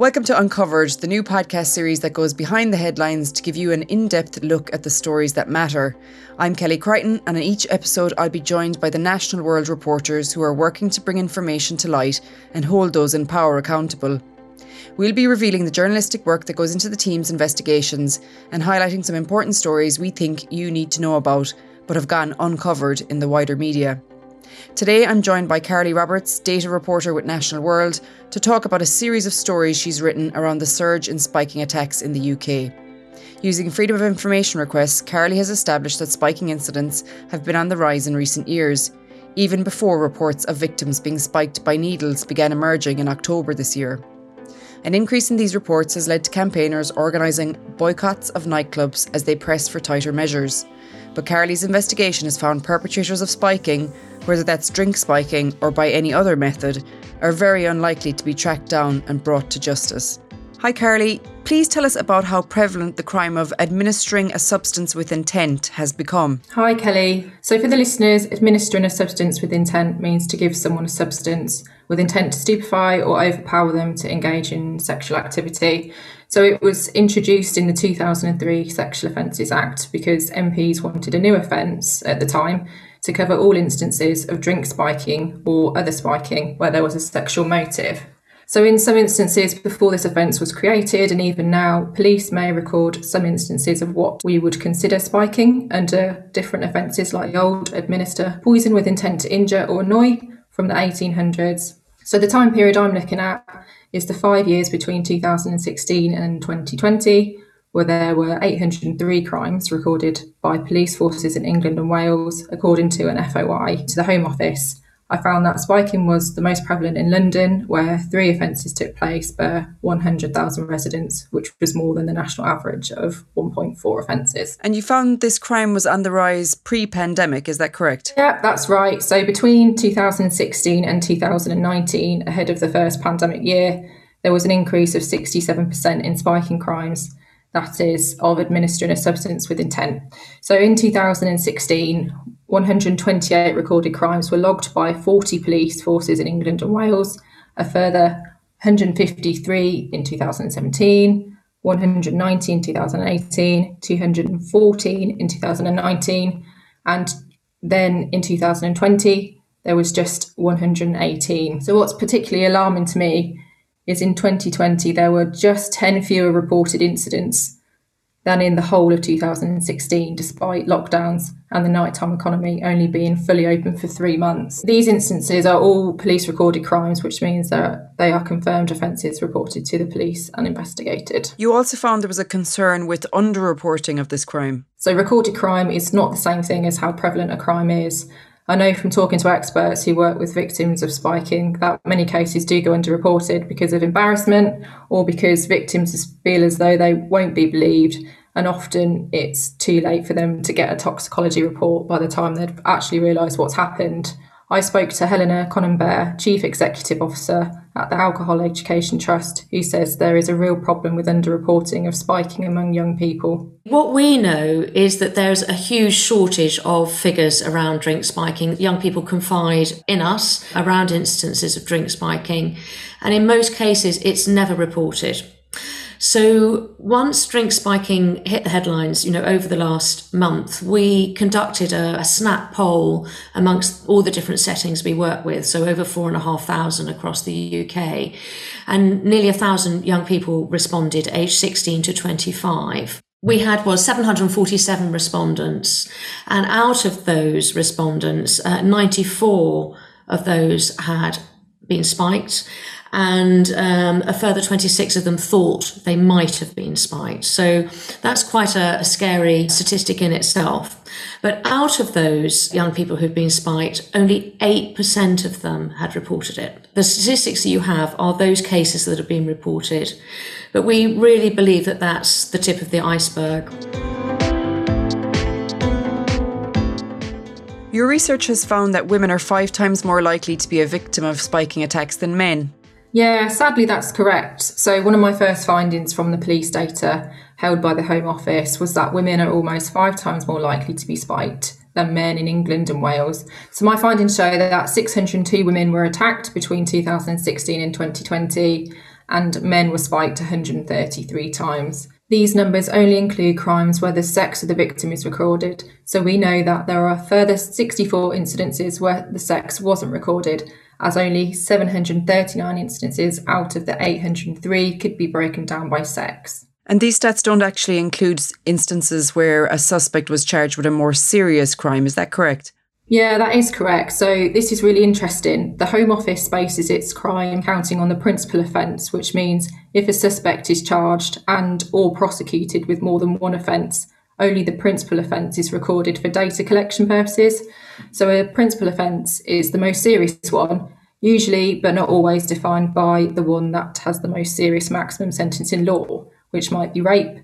Welcome to Uncovered, the new podcast series that goes behind the headlines to give you an in depth look at the stories that matter. I'm Kelly Crichton, and in each episode, I'll be joined by the National World reporters who are working to bring information to light and hold those in power accountable. We'll be revealing the journalistic work that goes into the team's investigations and highlighting some important stories we think you need to know about but have gone uncovered in the wider media. Today, I'm joined by Carly Roberts, data reporter with National World, to talk about a series of stories she's written around the surge in spiking attacks in the UK. Using Freedom of Information requests, Carly has established that spiking incidents have been on the rise in recent years, even before reports of victims being spiked by needles began emerging in October this year. An increase in these reports has led to campaigners organising boycotts of nightclubs as they press for tighter measures. But Carly's investigation has found perpetrators of spiking whether that's drink spiking or by any other method, are very unlikely to be tracked down and brought to justice. Hi, Carly. Please tell us about how prevalent the crime of administering a substance with intent has become. Hi, Kelly. So, for the listeners, administering a substance with intent means to give someone a substance with intent to stupefy or overpower them to engage in sexual activity. So, it was introduced in the 2003 Sexual Offences Act because MPs wanted a new offence at the time to cover all instances of drink spiking or other spiking where there was a sexual motive. So, in some instances before this offence was created, and even now, police may record some instances of what we would consider spiking under different offences like the old administer poison with intent to injure or annoy from the 1800s. So, the time period I'm looking at is the five years between 2016 and 2020, where there were 803 crimes recorded by police forces in England and Wales, according to an FOI to the Home Office. I found that spiking was the most prevalent in London, where three offences took place per 100,000 residents, which was more than the national average of 1.4 offences. And you found this crime was on the rise pre pandemic, is that correct? Yeah, that's right. So between 2016 and 2019, ahead of the first pandemic year, there was an increase of 67% in spiking crimes that is, of administering a substance with intent. So in 2016, 128 recorded crimes were logged by 40 police forces in England and Wales, a further 153 in 2017, 190 in 2018, 214 in 2019, and then in 2020, there was just 118. So, what's particularly alarming to me is in 2020 there were just 10 fewer reported incidents than in the whole of 2016, despite lockdowns and the nighttime economy only being fully open for three months. These instances are all police recorded crimes, which means that they are confirmed offences reported to the police and investigated. You also found there was a concern with underreporting of this crime. So, recorded crime is not the same thing as how prevalent a crime is. I know from talking to experts who work with victims of spiking that many cases do go underreported because of embarrassment or because victims feel as though they won't be believed. And often it's too late for them to get a toxicology report by the time they've actually realised what's happened. I spoke to Helena Conibear, Chief Executive Officer at the Alcohol Education Trust, who says there is a real problem with underreporting of spiking among young people. What we know is that there's a huge shortage of figures around drink spiking. Young people confide in us around instances of drink spiking, and in most cases, it's never reported. So once drink spiking hit the headlines, you know, over the last month, we conducted a, a, snap poll amongst all the different settings we work with. So over four and a half thousand across the UK and nearly a thousand young people responded aged 16 to 25. We had was 747 respondents, and out of those respondents, uh, 94 of those had been spiked, and um, a further 26 of them thought they might have been spiked. So that's quite a, a, scary statistic in itself. But out of those young people who've been spiked, only 8% of them had reported it. The statistics that you have are those cases that have been reported. But we really believe that that's the tip of the iceberg. Your research has found that women are five times more likely to be a victim of spiking attacks than men. Yeah, sadly, that's correct. So, one of my first findings from the police data held by the Home Office was that women are almost five times more likely to be spiked than men in England and Wales. So, my findings show that 602 women were attacked between 2016 and 2020, and men were spiked 133 times. These numbers only include crimes where the sex of the victim is recorded, so we know that there are further 64 incidences where the sex wasn't recorded, as only 739 instances out of the 803 could be broken down by sex. And these stats don't actually include instances where a suspect was charged with a more serious crime, is that correct? Yeah, that is correct. So this is really interesting. The Home Office bases its crime counting on the principal offence, which means if a suspect is charged and or prosecuted with more than one offence, only the principal offence is recorded for data collection purposes. So a principal offence is the most serious one, usually but not always defined by the one that has the most serious maximum sentence in law, which might be rape.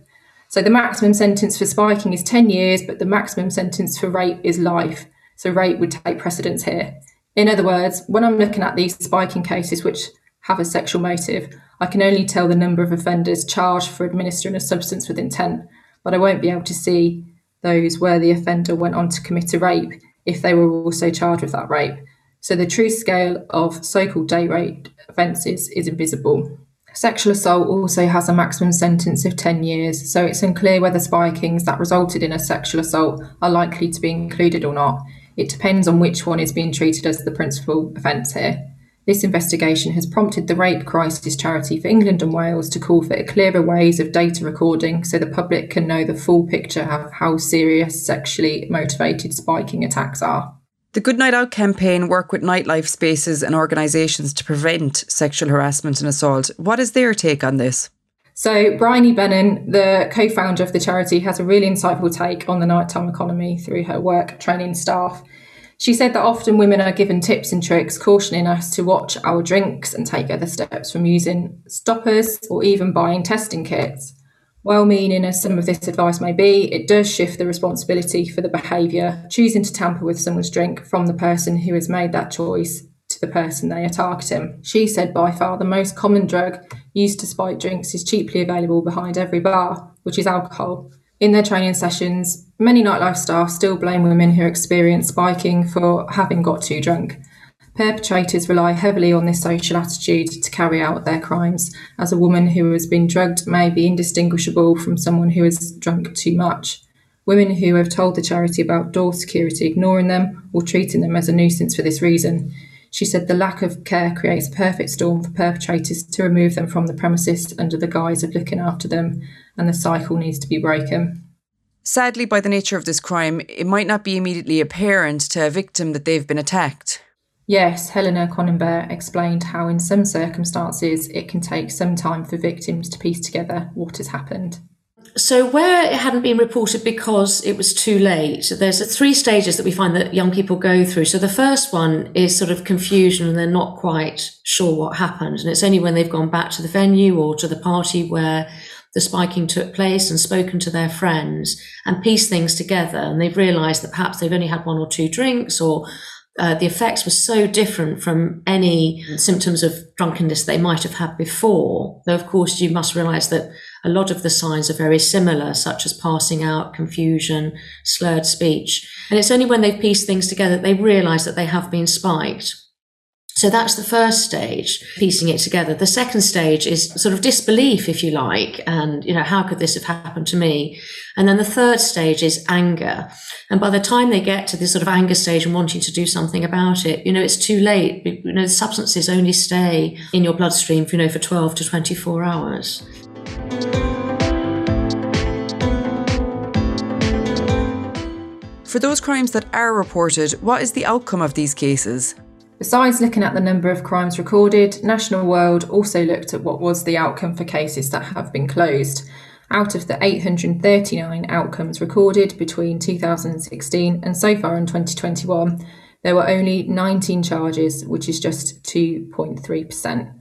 So the maximum sentence for spiking is 10 years, but the maximum sentence for rape is life. So rape would take precedence here. In other words, when I'm looking at these spiking cases which have a sexual motive, I can only tell the number of offenders charged for administering a substance with intent, but I won't be able to see those where the offender went on to commit a rape if they were also charged with that rape. So the true scale of so called date rape offences is invisible. Sexual assault also has a maximum sentence of 10 years, so it's unclear whether spikings that resulted in a sexual assault are likely to be included or not. It depends on which one is being treated as the principal offence here. This investigation has prompted the Rape Crisis Charity for England and Wales to call for clearer ways of data recording so the public can know the full picture of how serious sexually motivated spiking attacks are. The Good Night Out campaign work with nightlife spaces and organisations to prevent sexual harassment and assault. What is their take on this? So, Bryony Beynon, the co founder of the charity, has a really insightful take on the nighttime economy through her work training staff. She said that often women are given tips and tricks cautioning us to watch our drinks and take other steps from using stoppers or even buying testing kits. Well meaning as some of this advice may be, it does shift the responsibility for the behaviour, choosing to tamper with someone's drink from the person who has made that choice to the person they are targeting. She said by far the most common drug used to spike drinks is cheaply available behind every bar, which is alcohol. In their training sessions, many nightlife staff still blame women who experience spiking for having got too drunk. Perpetrators rely heavily on this social attitude to carry out their crimes, as a woman who has been drugged may be indistinguishable from someone who has drunk too much. Women who have told the charity about door security ignoring them or treating them as a nuisance for this reason she said the lack of care creates a perfect storm for perpetrators to remove them from the premises under the guise of looking after them, and the cycle needs to be broken. Sadly, by the nature of this crime, it might not be immediately apparent to a victim that they've been attacked. Yes, Helena Conibear explained how, in some circumstances, it can take some time for victims to piece together what has happened. So, where it hadn't been reported because it was too late, there's three stages that we find that young people go through. So, the first one is sort of confusion and they're not quite sure what happened. And it's only when they've gone back to the venue or to the party where the spiking took place and spoken to their friends and pieced things together. And they've realized that perhaps they've only had one or two drinks or uh, the effects were so different from any symptoms of drunkenness they might have had before. Though, of course, you must realize that a lot of the signs are very similar, such as passing out, confusion, slurred speech. And it's only when they've pieced things together that they realize that they have been spiked. So that's the first stage, piecing it together. The second stage is sort of disbelief, if you like, and, you know, how could this have happened to me? And then the third stage is anger. And by the time they get to this sort of anger stage and wanting to do something about it, you know, it's too late. You know, the substances only stay in your bloodstream, you know, for 12 to 24 hours. For those crimes that are reported, what is the outcome of these cases? Besides looking at the number of crimes recorded, National World also looked at what was the outcome for cases that have been closed. Out of the 839 outcomes recorded between 2016 and so far in 2021, there were only 19 charges, which is just 2.3%.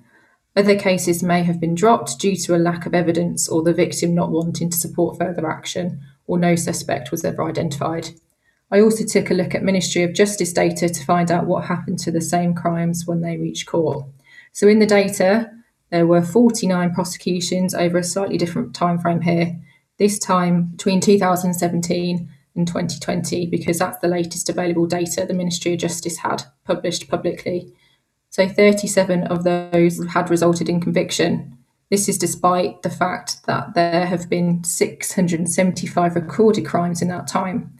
Other cases may have been dropped due to a lack of evidence or the victim not wanting to support further action, or no suspect was ever identified. I also took a look at Ministry of Justice data to find out what happened to the same crimes when they reached court. So in the data, there were 49 prosecutions over a slightly different time frame here. This time between 2017 and 2020, because that's the latest available data the Ministry of Justice had published publicly. So 37 of those had resulted in conviction. This is despite the fact that there have been 675 recorded crimes in that time.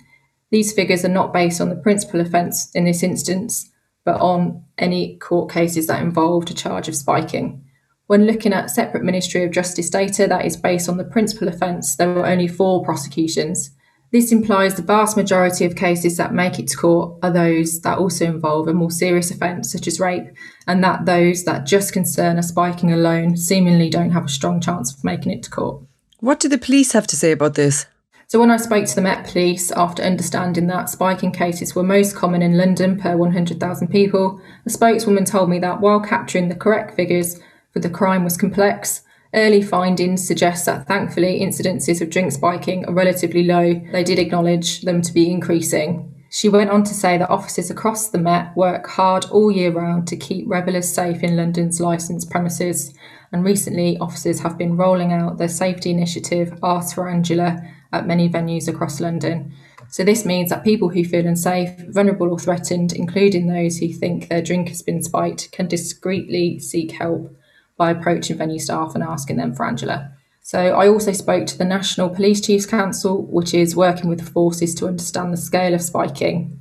These figures are not based on the principal offence in this instance, but on any court cases that involved a charge of spiking. When looking at separate Ministry of Justice data that is based on the principal offence, there were only four prosecutions. This implies the vast majority of cases that make it to court are those that also involve a more serious offence, such as rape, and that those that just concern a spiking alone seemingly don't have a strong chance of making it to court. What do the police have to say about this? So, when I spoke to the Met Police after understanding that spiking cases were most common in London per 100,000 people, the spokeswoman told me that while capturing the correct figures the crime was complex, early findings suggest that thankfully incidences of drink spiking are relatively low. They did acknowledge them to be increasing. She went on to say that officers across the Met work hard all year round to keep revellers safe in London's licensed premises. And recently, officers have been rolling out their safety initiative, Ask for Angela, at many venues across London. So, this means that people who feel unsafe, vulnerable, or threatened, including those who think their drink has been spiked, can discreetly seek help by approaching venue staff and asking them for Angela. So, I also spoke to the National Police Chiefs Council, which is working with the forces to understand the scale of spiking.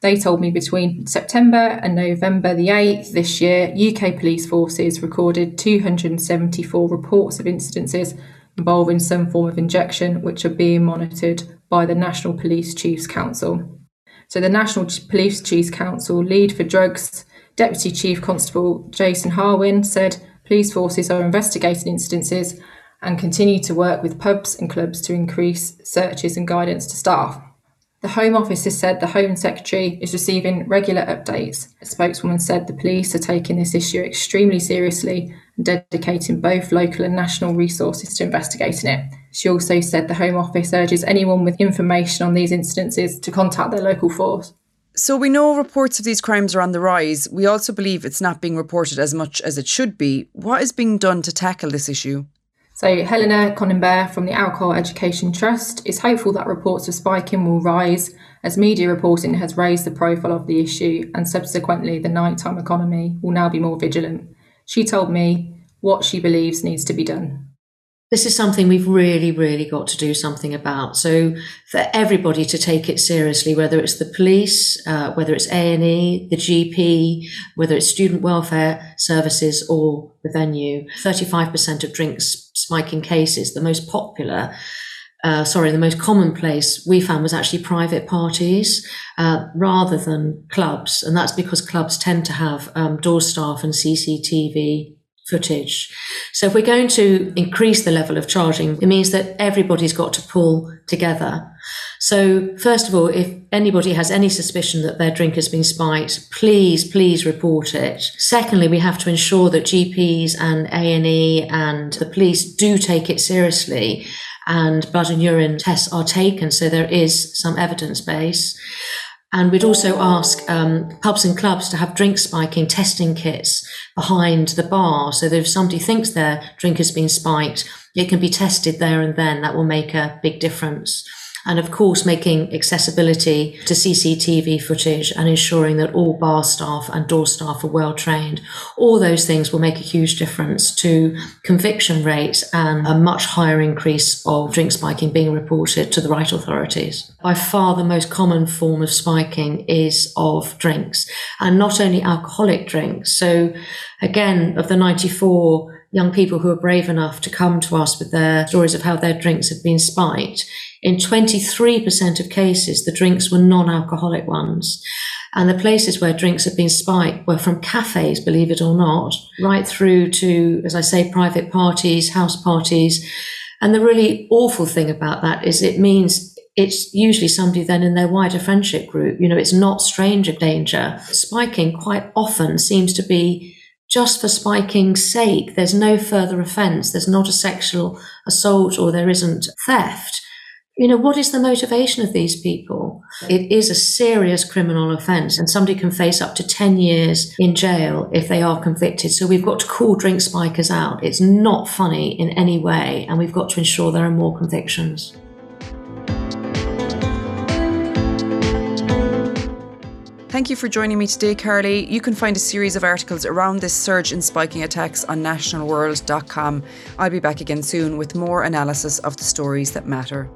They told me between September and November the 8th this year, UK police forces recorded 274 reports of incidences involving some form of injection, which are being monitored by the National Police Chiefs Council. So, the National Police Chiefs Council lead for drugs, Deputy Chief Constable Jason Harwin said police forces are investigating incidences and continue to work with pubs and clubs to increase searches and guidance to staff. The Home Office has said the Home Secretary is receiving regular updates. A spokeswoman said the police are taking this issue extremely seriously and dedicating both local and national resources to investigating it. She also said the Home Office urges anyone with information on these incidences to contact their local force. So we know reports of these crimes are on the rise. We also believe it's not being reported as much as it should be. What is being done to tackle this issue? So, Helena Conibear from the Alcohol Education Trust is hopeful that reports of spiking will rise as media reporting has raised the profile of the issue and subsequently the nighttime economy will now be more vigilant. She told me what she believes needs to be done this is something we've really, really got to do something about. So for everybody to take it seriously, whether it's the police, uh, whether it's A and E, the GP, whether it's student welfare services or the venue, 35% of drinks spiking cases, the most popular. Uh, sorry, the most commonplace we found was actually private parties uh, rather than clubs, and that's because clubs tend to have um, door staff and CCTV footage. So if we're going to increase the level of charging, it means that everybody's got to pull together. So first of all, if anybody has any suspicion that their drink has been spiked, please, please report it. Secondly, we have to ensure that GPs and A&E and the police do take it seriously and blood and urine tests are taken so there is some evidence base. And we'd also ask um, pubs and clubs to have drink spiking testing kits behind the bar so that if somebody thinks their drink has been spiked, it can be tested there and then. That will make a big difference and of course making accessibility to CCTV footage and ensuring that all bar staff and door staff are well trained. All those things will make a huge difference to conviction rates and a much higher increase of drink spiking being reported to the right authorities. By far the most common form of spiking is of drinks and not only alcoholic drinks. So again, of the 94 young people who are brave enough to come to us with their stories of how their drinks have been spiked, in 23% of cases, the drinks were non alcoholic ones. And the places where drinks have been spiked were from cafes, believe it or not, right through to, as I say, private parties, house parties. And the really awful thing about that is it means it's usually somebody then in their wider friendship group. You know, it's not stranger danger. Spiking quite often seems to be just for spiking's sake. There's no further offence. There's not a sexual assault or there isn't theft. You know, what is the motivation of these people? It is a serious criminal offence, and somebody can face up to 10 years in jail if they are convicted. So we've got to call drink spikers out. It's not funny in any way, and we've got to ensure there are more convictions. Thank you for joining me today, Carly. You can find a series of articles around this surge in spiking attacks on nationalworld.com. I'll be back again soon with more analysis of the stories that matter.